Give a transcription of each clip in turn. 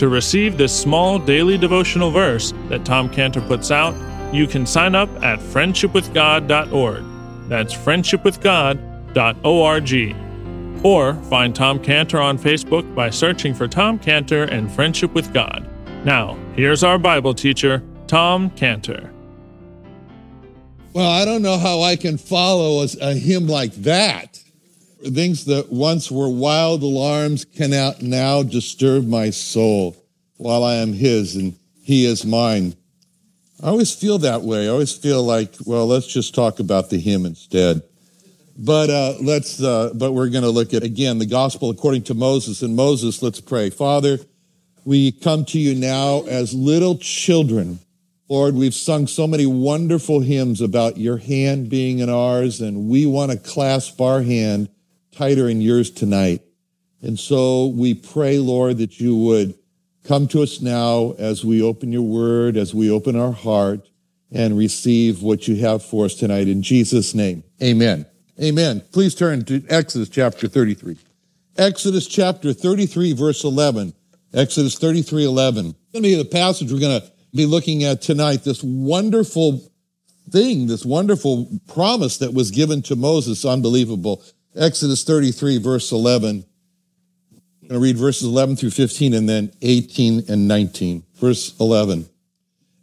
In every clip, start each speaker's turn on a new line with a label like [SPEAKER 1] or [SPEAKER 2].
[SPEAKER 1] To receive this small daily devotional verse that Tom Cantor puts out, you can sign up at friendshipwithgod.org. That's friendshipwithgod.org. Or find Tom Cantor on Facebook by searching for Tom Cantor and Friendship with God. Now, here's our Bible teacher, Tom Cantor.
[SPEAKER 2] Well, I don't know how I can follow a, a hymn like that. Things that once were wild alarms cannot now disturb my soul while I am his and he is mine. I always feel that way. I always feel like, well, let's just talk about the hymn instead. But uh, let's. Uh, but we're going to look at again the gospel according to Moses. And Moses, let's pray. Father, we come to you now as little children. Lord, we've sung so many wonderful hymns about your hand being in ours, and we want to clasp our hand tighter in yours tonight. And so we pray, Lord, that you would come to us now as we open your word, as we open our heart and receive what you have for us tonight. In Jesus' name, amen. Amen. Please turn to Exodus chapter 33. Exodus chapter 33, verse 11. Exodus 33, 11. It's Going to be the passage we're going to be looking at tonight. This wonderful thing, this wonderful promise that was given to Moses. Unbelievable. Exodus 33, verse 11. I'm going to read verses 11 through 15 and then 18 and 19. Verse 11.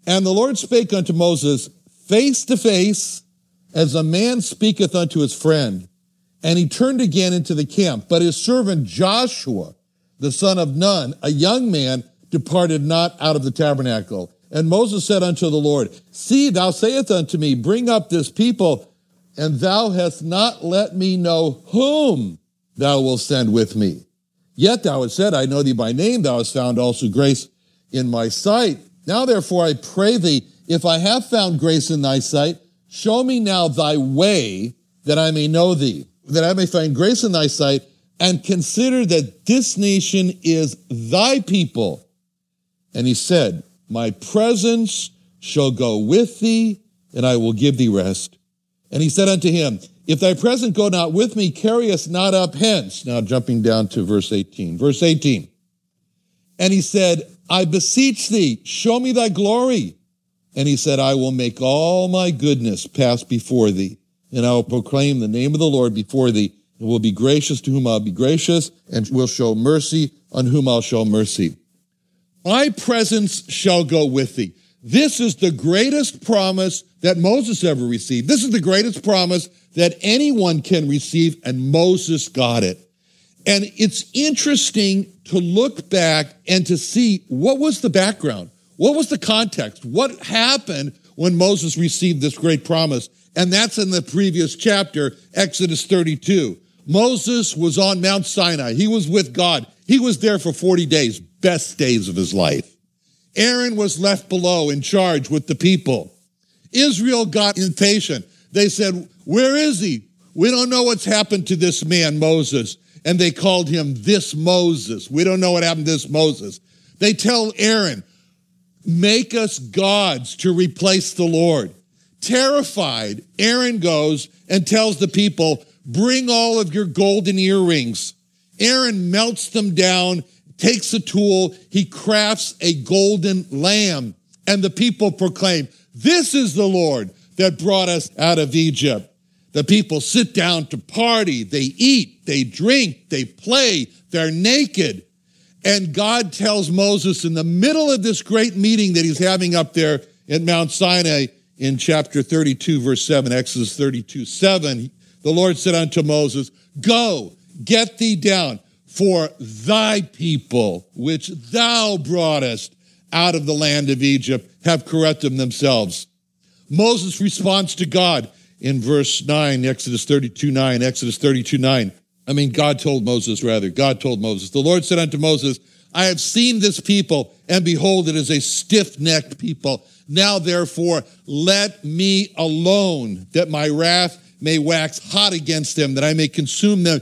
[SPEAKER 2] And the Lord spake unto Moses face to face as a man speaketh unto his friend. And he turned again into the camp. But his servant Joshua, the son of Nun, a young man, departed not out of the tabernacle. And Moses said unto the Lord, See, thou sayest unto me, Bring up this people and thou hast not let me know whom thou wilt send with me. Yet thou hast said, I know thee by name, thou hast found also grace in my sight. Now therefore I pray thee, if I have found grace in thy sight, show me now thy way that I may know thee, that I may find grace in thy sight, and consider that this nation is thy people. And he said, My presence shall go with thee, and I will give thee rest. And he said unto him, If thy present go not with me, carry us not up hence. Now jumping down to verse 18. Verse 18. And he said, I beseech thee, show me thy glory. And he said, I will make all my goodness pass before thee, and I will proclaim the name of the Lord before thee, and will be gracious to whom I'll be gracious, and will show mercy on whom I'll show mercy. My presence shall go with thee. This is the greatest promise that Moses ever received. This is the greatest promise that anyone can receive, and Moses got it. And it's interesting to look back and to see what was the background? What was the context? What happened when Moses received this great promise? And that's in the previous chapter, Exodus 32. Moses was on Mount Sinai. He was with God. He was there for 40 days, best days of his life. Aaron was left below in charge with the people. Israel got impatient. They said, Where is he? We don't know what's happened to this man, Moses. And they called him this Moses. We don't know what happened to this Moses. They tell Aaron, Make us gods to replace the Lord. Terrified, Aaron goes and tells the people, Bring all of your golden earrings. Aaron melts them down, takes a tool, he crafts a golden lamb, and the people proclaim, This is the Lord that brought us out of Egypt. The people sit down to party, they eat, they drink, they play, they're naked. And God tells Moses in the middle of this great meeting that he's having up there at Mount Sinai in chapter 32, verse 7, Exodus 32, 7, the Lord said unto Moses, Go, get thee down, for thy people, which thou broughtest out of the land of Egypt, have corrupted themselves. Moses responds to God in verse 9, Exodus 32, 9, Exodus 32, 9. I mean, God told Moses, rather, God told Moses, the Lord said unto Moses, I have seen this people, and behold, it is a stiff necked people. Now, therefore, let me alone, that my wrath may wax hot against them, that I may consume them,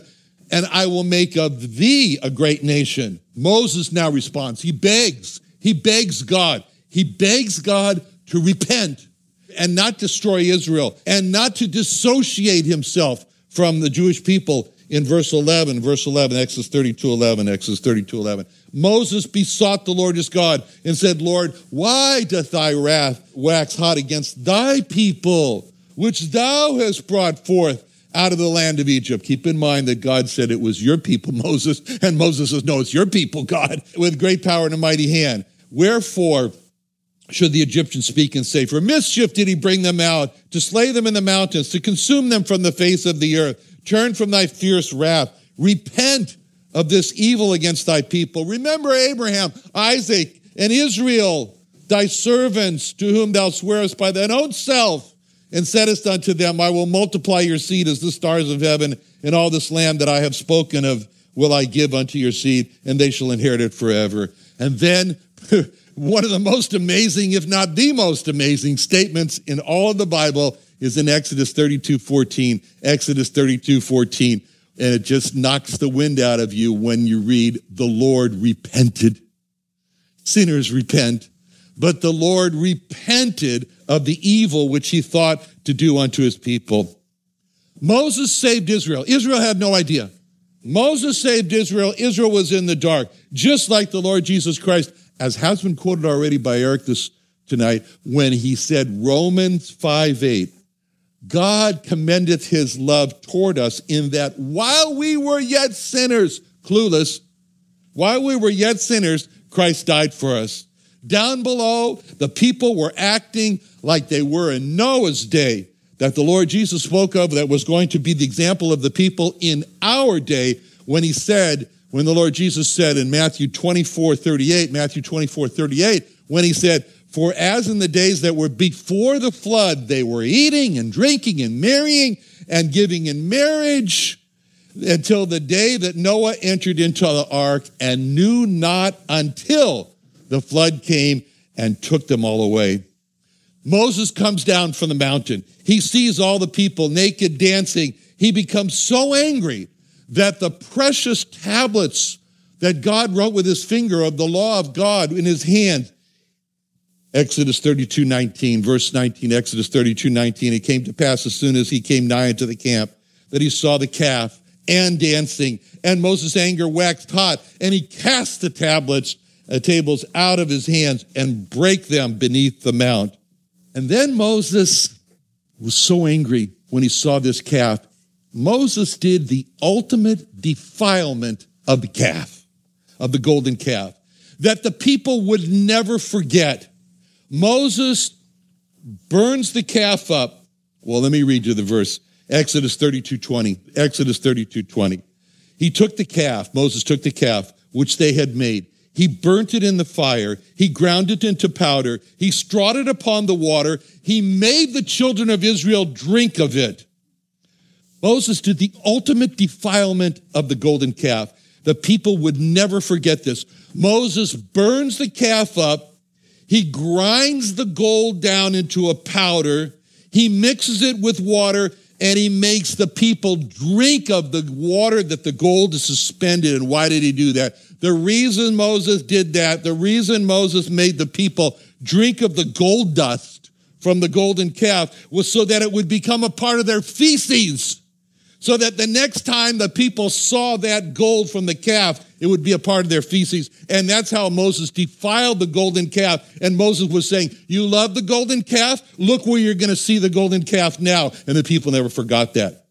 [SPEAKER 2] and I will make of thee a great nation. Moses now responds. He begs, he begs God, he begs God to repent and not destroy Israel and not to dissociate himself from the Jewish people in verse 11, verse 11, Exodus 32, 11, Exodus 32, 11. Moses besought the Lord his God and said, Lord, why doth thy wrath wax hot against thy people, which thou hast brought forth out of the land of Egypt? Keep in mind that God said it was your people, Moses, and Moses says, no, it's your people, God, with great power and a mighty hand. Wherefore, should the Egyptians speak and say, For mischief did he bring them out, to slay them in the mountains, to consume them from the face of the earth. Turn from thy fierce wrath. Repent of this evil against thy people. Remember Abraham, Isaac, and Israel, thy servants, to whom thou swearest by thine own self, and saidst unto them, I will multiply your seed as the stars of heaven, and all this land that I have spoken of will I give unto your seed, and they shall inherit it forever. And then, one of the most amazing, if not the most amazing statements in all of the Bible is in Exodus 32 14. Exodus 32 14. And it just knocks the wind out of you when you read, The Lord repented. Sinners repent, but the Lord repented of the evil which he thought to do unto his people. Moses saved Israel. Israel had no idea. Moses saved Israel. Israel was in the dark, just like the Lord Jesus Christ, as has been quoted already by Eric this tonight, when he said Romans 5 8, God commendeth his love toward us in that while we were yet sinners, clueless, while we were yet sinners, Christ died for us. Down below, the people were acting like they were in Noah's day, that the Lord Jesus spoke of, that was going to be the example of the people in our day when he said, when the Lord Jesus said in Matthew 24 38, Matthew 24 38, when he said, for as in the days that were before the flood, they were eating and drinking and marrying and giving in marriage until the day that Noah entered into the ark and knew not until the flood came and took them all away. Moses comes down from the mountain. He sees all the people naked dancing. He becomes so angry that the precious tablets that God wrote with his finger of the law of God in his hand Exodus 32, 19, verse 19, Exodus 32, 19. It came to pass as soon as he came nigh into the camp that he saw the calf and dancing, and Moses' anger waxed hot, and he cast the tablets, Uh, tables out of his hands and break them beneath the mount. And then Moses was so angry when he saw this calf. Moses did the ultimate defilement of the calf, of the golden calf, that the people would never forget Moses burns the calf up. Well, let me read you the verse. Exodus 32 20. Exodus 32 20. He took the calf, Moses took the calf, which they had made. He burnt it in the fire. He ground it into powder. He strawed it upon the water. He made the children of Israel drink of it. Moses did the ultimate defilement of the golden calf. The people would never forget this. Moses burns the calf up he grinds the gold down into a powder. He mixes it with water and he makes the people drink of the water that the gold is suspended. And why did he do that? The reason Moses did that, the reason Moses made the people drink of the gold dust from the golden calf was so that it would become a part of their feces. So that the next time the people saw that gold from the calf, it would be a part of their feces. And that's how Moses defiled the golden calf. And Moses was saying, You love the golden calf? Look where you're going to see the golden calf now. And the people never forgot that.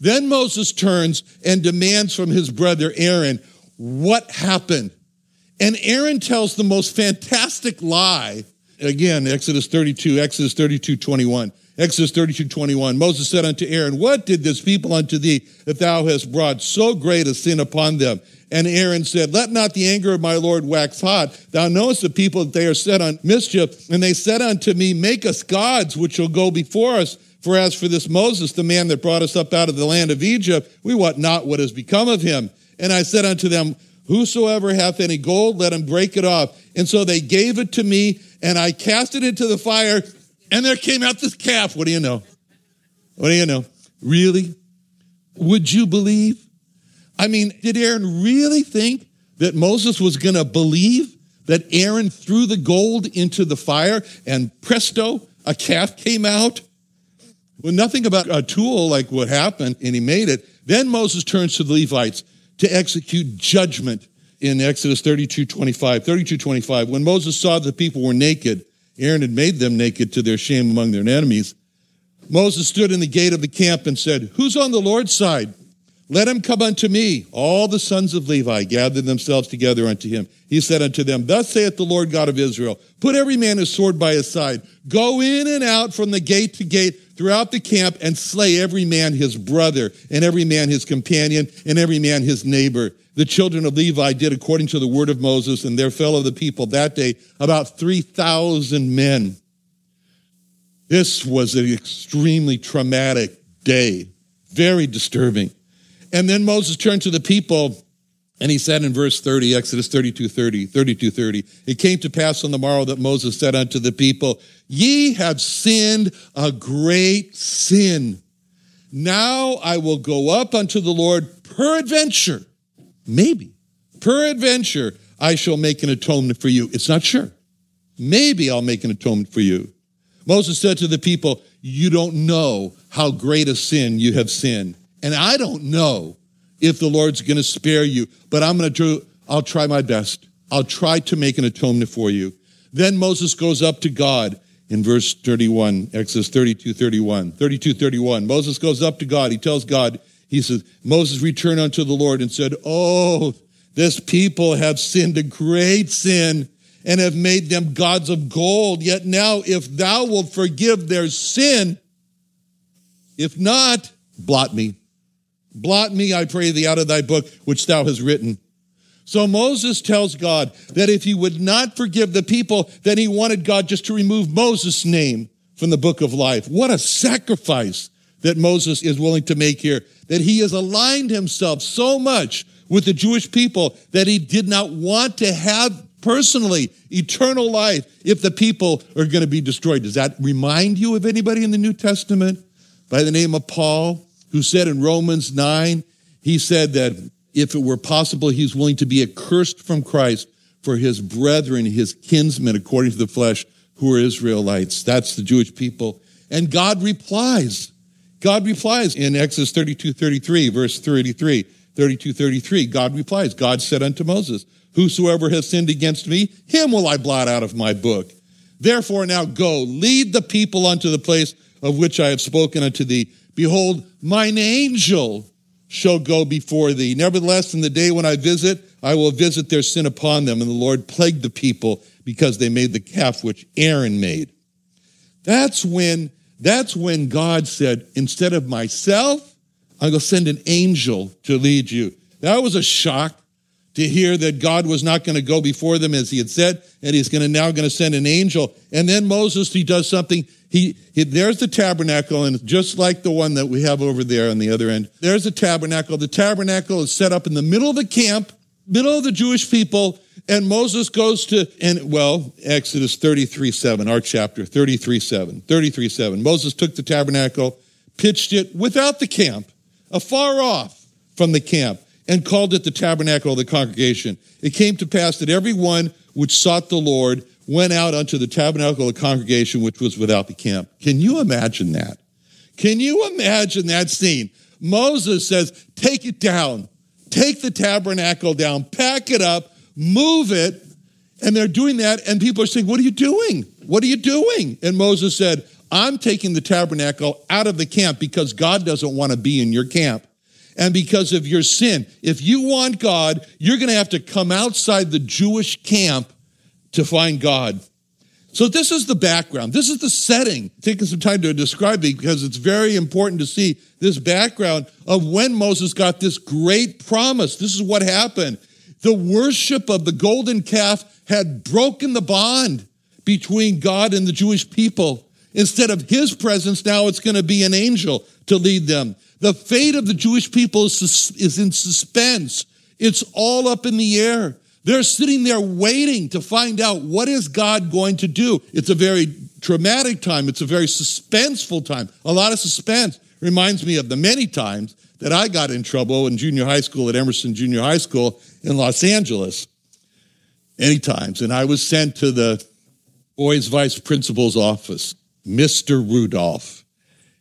[SPEAKER 2] Then Moses turns and demands from his brother Aaron what happened. And Aaron tells the most fantastic lie. Again, Exodus 32, Exodus 32, 21. Exodus 32, 21. Moses said unto Aaron, What did this people unto thee that thou hast brought so great a sin upon them? And Aaron said, Let not the anger of my Lord wax hot. Thou knowest the people that they are set on mischief. And they said unto me, Make us gods which shall go before us. For as for this Moses, the man that brought us up out of the land of Egypt, we wot not what has become of him. And I said unto them, Whosoever hath any gold, let him break it off. And so they gave it to me, and I cast it into the fire, and there came out this calf. What do you know? What do you know? Really? Would you believe? I mean, did Aaron really think that Moses was going to believe that Aaron threw the gold into the fire and presto, a calf came out? Well, nothing about a tool like what happened, and he made it. Then Moses turns to the Levites to execute judgment in Exodus 32 25. 32 25. When Moses saw that the people were naked, Aaron had made them naked to their shame among their enemies. Moses stood in the gate of the camp and said, Who's on the Lord's side? Let him come unto me. All the sons of Levi gathered themselves together unto him. He said unto them, Thus saith the Lord God of Israel, Put every man his sword by his side. Go in and out from the gate to gate throughout the camp and slay every man his brother, and every man his companion, and every man his neighbor. The children of Levi did according to the word of Moses, and there fell of the people that day about 3,000 men. This was an extremely traumatic day, very disturbing. And then Moses turned to the people and he said in verse 30, Exodus 32, 30, 32, 30, it came to pass on the morrow that Moses said unto the people, Ye have sinned a great sin. Now I will go up unto the Lord peradventure, maybe, peradventure, I shall make an atonement for you. It's not sure. Maybe I'll make an atonement for you. Moses said to the people, You don't know how great a sin you have sinned. And I don't know if the Lord's going to spare you, but I'm going to do, I'll try my best. I'll try to make an atonement for you. Then Moses goes up to God in verse 31, Exodus 32, 31, 32, 31. Moses goes up to God. He tells God, he says, Moses returned unto the Lord and said, Oh, this people have sinned a great sin and have made them gods of gold. Yet now, if thou wilt forgive their sin, if not, blot me. Blot me, I pray thee, out of thy book which thou hast written. So Moses tells God that if he would not forgive the people, then he wanted God just to remove Moses' name from the book of life. What a sacrifice that Moses is willing to make here, that he has aligned himself so much with the Jewish people that he did not want to have personally eternal life if the people are going to be destroyed. Does that remind you of anybody in the New Testament by the name of Paul? Who said in Romans 9, he said that if it were possible, he's willing to be accursed from Christ for his brethren, his kinsmen, according to the flesh, who are Israelites. That's the Jewish people. And God replies. God replies in Exodus 32, 33, verse 33, 32, 33. God replies, God said unto Moses, Whosoever has sinned against me, him will I blot out of my book. Therefore now go, lead the people unto the place of which I have spoken unto thee. Behold, mine angel shall go before thee. Nevertheless, in the day when I visit, I will visit their sin upon them. And the Lord plagued the people because they made the calf which Aaron made. That's when, that's when God said, instead of myself, I'm going to send an angel to lead you. That was a shock to hear that God was not going to go before them as he had said, and he's going to now going to send an angel. And then Moses, he does something. He, he, there's the tabernacle, and just like the one that we have over there on the other end, there's a tabernacle. The tabernacle is set up in the middle of the camp, middle of the Jewish people, and Moses goes to, and well, Exodus 33 7, our chapter, 33 7, 33 7. Moses took the tabernacle, pitched it without the camp, afar off from the camp and called it the tabernacle of the congregation. It came to pass that every one which sought the Lord went out unto the tabernacle of the congregation which was without the camp. Can you imagine that? Can you imagine that scene? Moses says, Take it down, take the tabernacle down, pack it up, move it. And they're doing that, and people are saying, What are you doing? What are you doing? And Moses said, I'm taking the tabernacle out of the camp because God doesn't want to be in your camp. And because of your sin. If you want God, you're going to have to come outside the Jewish camp to find God. So this is the background. This is the setting. Taking some time to describe it because it's very important to see this background of when Moses got this great promise. This is what happened. The worship of the golden calf had broken the bond between God and the Jewish people. Instead of his presence, now it's going to be an angel to lead them. The fate of the Jewish people is, is in suspense. It's all up in the air. They're sitting there waiting to find out what is God going to do. It's a very traumatic time. It's a very suspenseful time. A lot of suspense reminds me of the many times that I got in trouble in junior high school at Emerson Junior High School in Los Angeles. Many times. And I was sent to the boys' vice principal's office, Mr. Rudolph.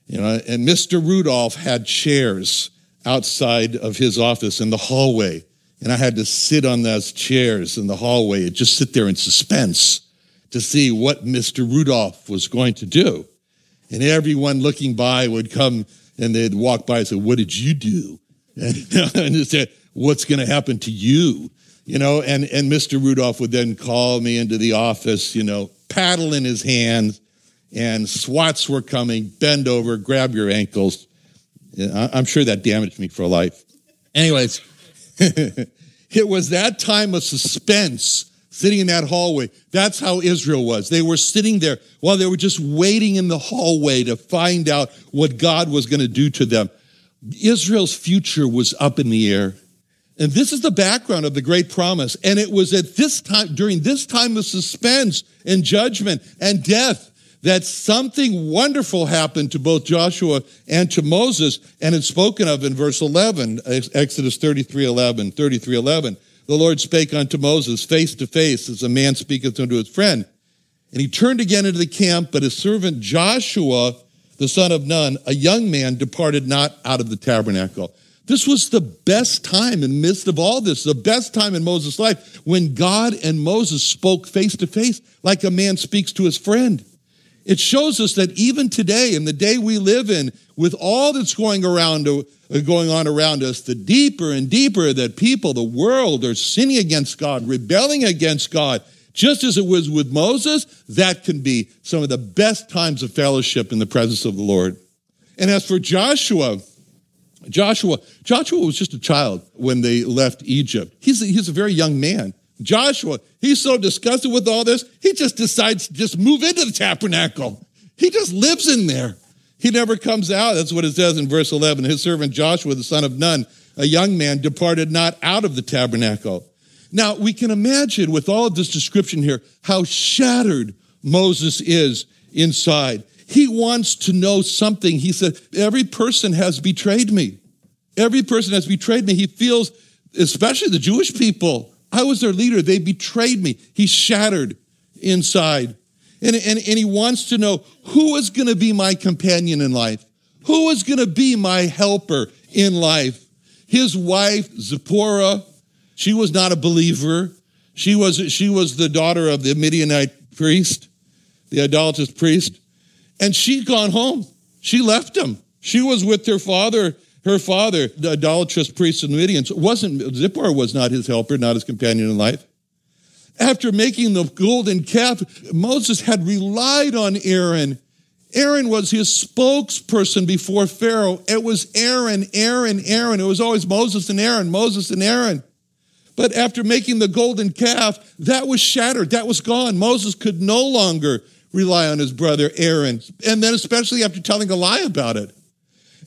[SPEAKER 2] You know, and Mr. Rudolph had chairs outside of his office in the hallway and I had to sit on those chairs in the hallway and just sit there in suspense to see what Mr. Rudolph was going to do. And everyone looking by would come and they'd walk by and say, What did you do? And, and say, What's going to happen to you? You know, and, and Mr. Rudolph would then call me into the office, you know, paddle in his hand, and SWATs were coming, bend over, grab your ankles. I'm sure that damaged me for life. Anyways, it was that time of suspense sitting in that hallway. That's how Israel was. They were sitting there while they were just waiting in the hallway to find out what God was going to do to them. Israel's future was up in the air. And this is the background of the great promise. And it was at this time, during this time of suspense and judgment and death, that something wonderful happened to both Joshua and to Moses, and it's spoken of in verse 11, Exodus 33 11, 33 11. The Lord spake unto Moses face to face as a man speaketh unto his friend. And he turned again into the camp, but his servant Joshua, the son of Nun, a young man, departed not out of the tabernacle. This was the best time in the midst of all this, the best time in Moses' life when God and Moses spoke face to face like a man speaks to his friend. It shows us that even today, in the day we live in, with all that's going around, uh, going on around us, the deeper and deeper that people, the world, are sinning against God, rebelling against God, just as it was with Moses, that can be some of the best times of fellowship in the presence of the Lord. And as for Joshua, Joshua, Joshua was just a child when they left Egypt. He's a, he's a very young man. Joshua, he's so disgusted with all this, he just decides to just move into the tabernacle. He just lives in there. He never comes out. That's what it says in verse 11. His servant Joshua, the son of Nun, a young man, departed not out of the tabernacle. Now, we can imagine with all of this description here how shattered Moses is inside. He wants to know something. He said, Every person has betrayed me. Every person has betrayed me. He feels, especially the Jewish people, I was their leader. They betrayed me. He's shattered inside. And, and, and he wants to know who is going to be my companion in life? Who is going to be my helper in life? His wife, Zipporah, she was not a believer. She was, she was the daughter of the Midianite priest, the idolatrous priest. And she'd gone home. She left him. She was with her father her father, the idolatrous priest of the Midian, wasn't Zipporah was not his helper, not his companion in life. After making the golden calf, Moses had relied on Aaron. Aaron was his spokesperson before Pharaoh. It was Aaron, Aaron, Aaron. It was always Moses and Aaron, Moses and Aaron. But after making the golden calf, that was shattered. That was gone. Moses could no longer rely on his brother Aaron. And then, especially after telling a lie about it.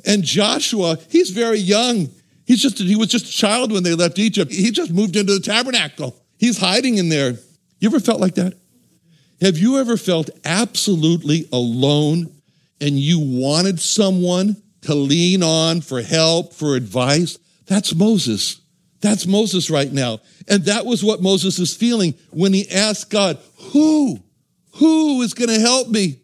[SPEAKER 2] And Joshua, he's very young. He's just, he was just a child when they left Egypt. He just moved into the tabernacle. He's hiding in there. You ever felt like that? Have you ever felt absolutely alone and you wanted someone to lean on for help, for advice? That's Moses. That's Moses right now. And that was what Moses is feeling when he asked God, Who? Who is going to help me?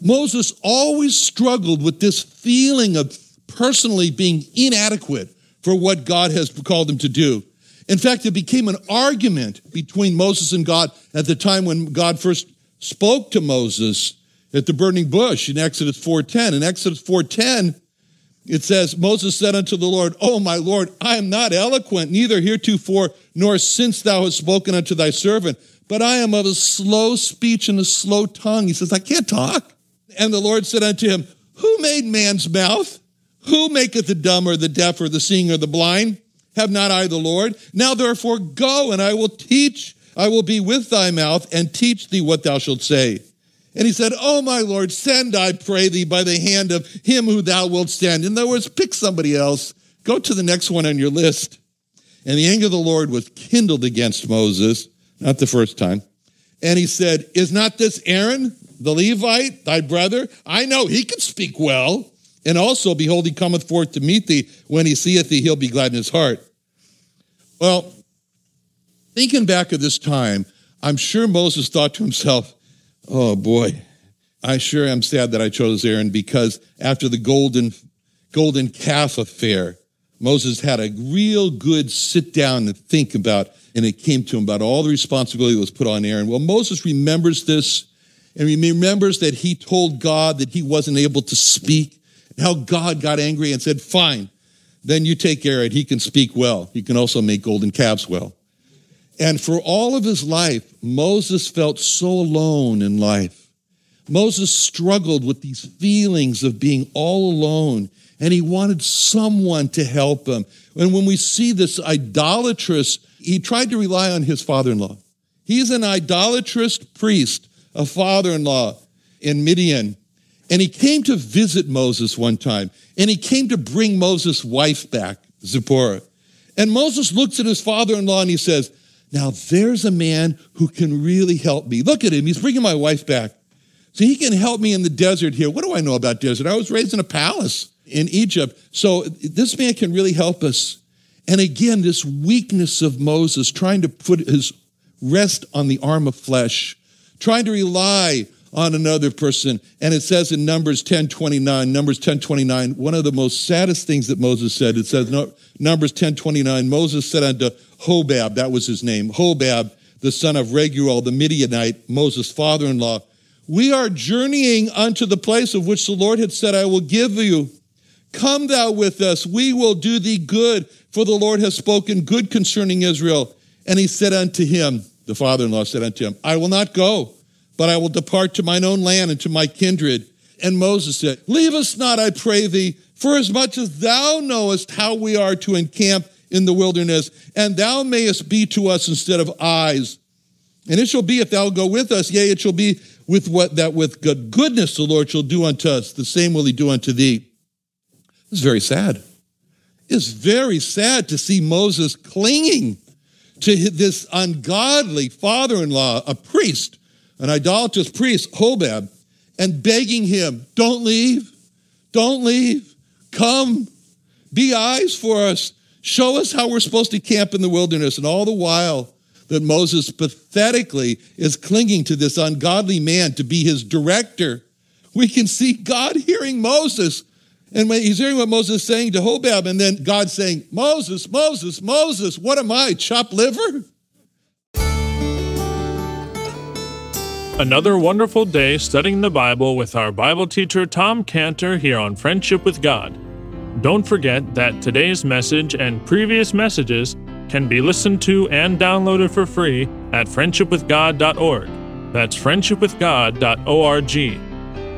[SPEAKER 2] Moses always struggled with this feeling of personally being inadequate for what God has called him to do. In fact, it became an argument between Moses and God at the time when God first spoke to Moses at the burning bush in Exodus 4:10. In Exodus 4:10, it says, Moses said unto the Lord, Oh, my Lord, I am not eloquent, neither heretofore nor since thou hast spoken unto thy servant, but I am of a slow speech and a slow tongue. He says, I can't talk. And the Lord said unto him, Who made man's mouth? Who maketh the dumb or the deaf or the seeing or the blind? Have not I the Lord? Now therefore go, and I will teach, I will be with thy mouth and teach thee what thou shalt say. And he said, Oh, my Lord, send, I pray thee, by the hand of him who thou wilt send. In other words, pick somebody else. Go to the next one on your list. And the anger of the Lord was kindled against Moses, not the first time. And he said, Is not this Aaron, the Levite, thy brother? I know he can speak well. And also, behold, he cometh forth to meet thee. When he seeth thee, he'll be glad in his heart. Well, thinking back of this time, I'm sure Moses thought to himself, Oh boy, I sure am sad that I chose Aaron because after the golden, golden calf affair, Moses had a real good sit down and think about, and it came to him about all the responsibility that was put on Aaron. Well, Moses remembers this, and he remembers that he told God that he wasn't able to speak, how God got angry and said, Fine, then you take Aaron. He can speak well. He can also make golden calves well. And for all of his life, Moses felt so alone in life. Moses struggled with these feelings of being all alone, and he wanted someone to help him. And when we see this idolatrous, he tried to rely on his father in law. He's an idolatrous priest, a father in law in Midian. And he came to visit Moses one time, and he came to bring Moses' wife back, Zipporah. And Moses looks at his father in law and he says, now there's a man who can really help me. Look at him. He's bringing my wife back. So he can help me in the desert here. What do I know about desert? I was raised in a palace in Egypt. So this man can really help us. And again, this weakness of Moses trying to put his rest on the arm of flesh, trying to rely on another person. And it says in Numbers 10:29, Numbers 10:29, one of the most saddest things that Moses said. It says Numbers 10:29, Moses said unto Hobab, that was his name, Hobab, the son of Raguel, the Midianite, Moses' father-in-law, we are journeying unto the place of which the Lord had said, I will give you. Come thou with us, we will do thee good, for the Lord has spoken good concerning Israel. And he said unto him, the father in law said unto him, I will not go, but I will depart to mine own land and to my kindred. And Moses said, Leave us not, I pray thee, for as much as thou knowest how we are to encamp in the wilderness, and thou mayest be to us instead of eyes. And it shall be if thou go with us, yea, it shall be with what that with good goodness the Lord shall do unto us, the same will he do unto thee. It's very sad. It's very sad to see Moses clinging to this ungodly father in law, a priest, an idolatrous priest, Hobab, and begging him, Don't leave, don't leave, come, be eyes for us, show us how we're supposed to camp in the wilderness. And all the while that Moses pathetically is clinging to this ungodly man to be his director, we can see God hearing Moses. And when he's hearing what Moses is saying to Hobab, and then God saying, Moses, Moses, Moses, what am I, chopped liver?
[SPEAKER 1] Another wonderful day studying the Bible with our Bible teacher Tom Cantor here on Friendship with God. Don't forget that today's message and previous messages can be listened to and downloaded for free at friendshipwithgod.org. That's friendshipwithgod.org.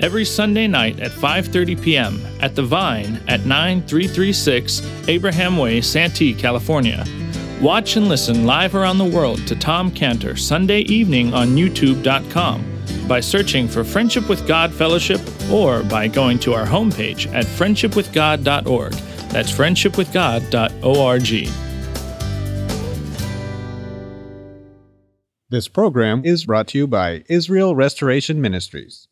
[SPEAKER 1] every Sunday night at 5:30 p.m. at The Vine at 9336 Abraham Way, Santee, California. Watch and listen live around the world to Tom Cantor Sunday evening on youtube.com by searching for Friendship with God Fellowship or by going to our homepage at friendshipwithgod.org. That's friendshipwithgod.org.
[SPEAKER 3] This program is brought to you by Israel Restoration Ministries.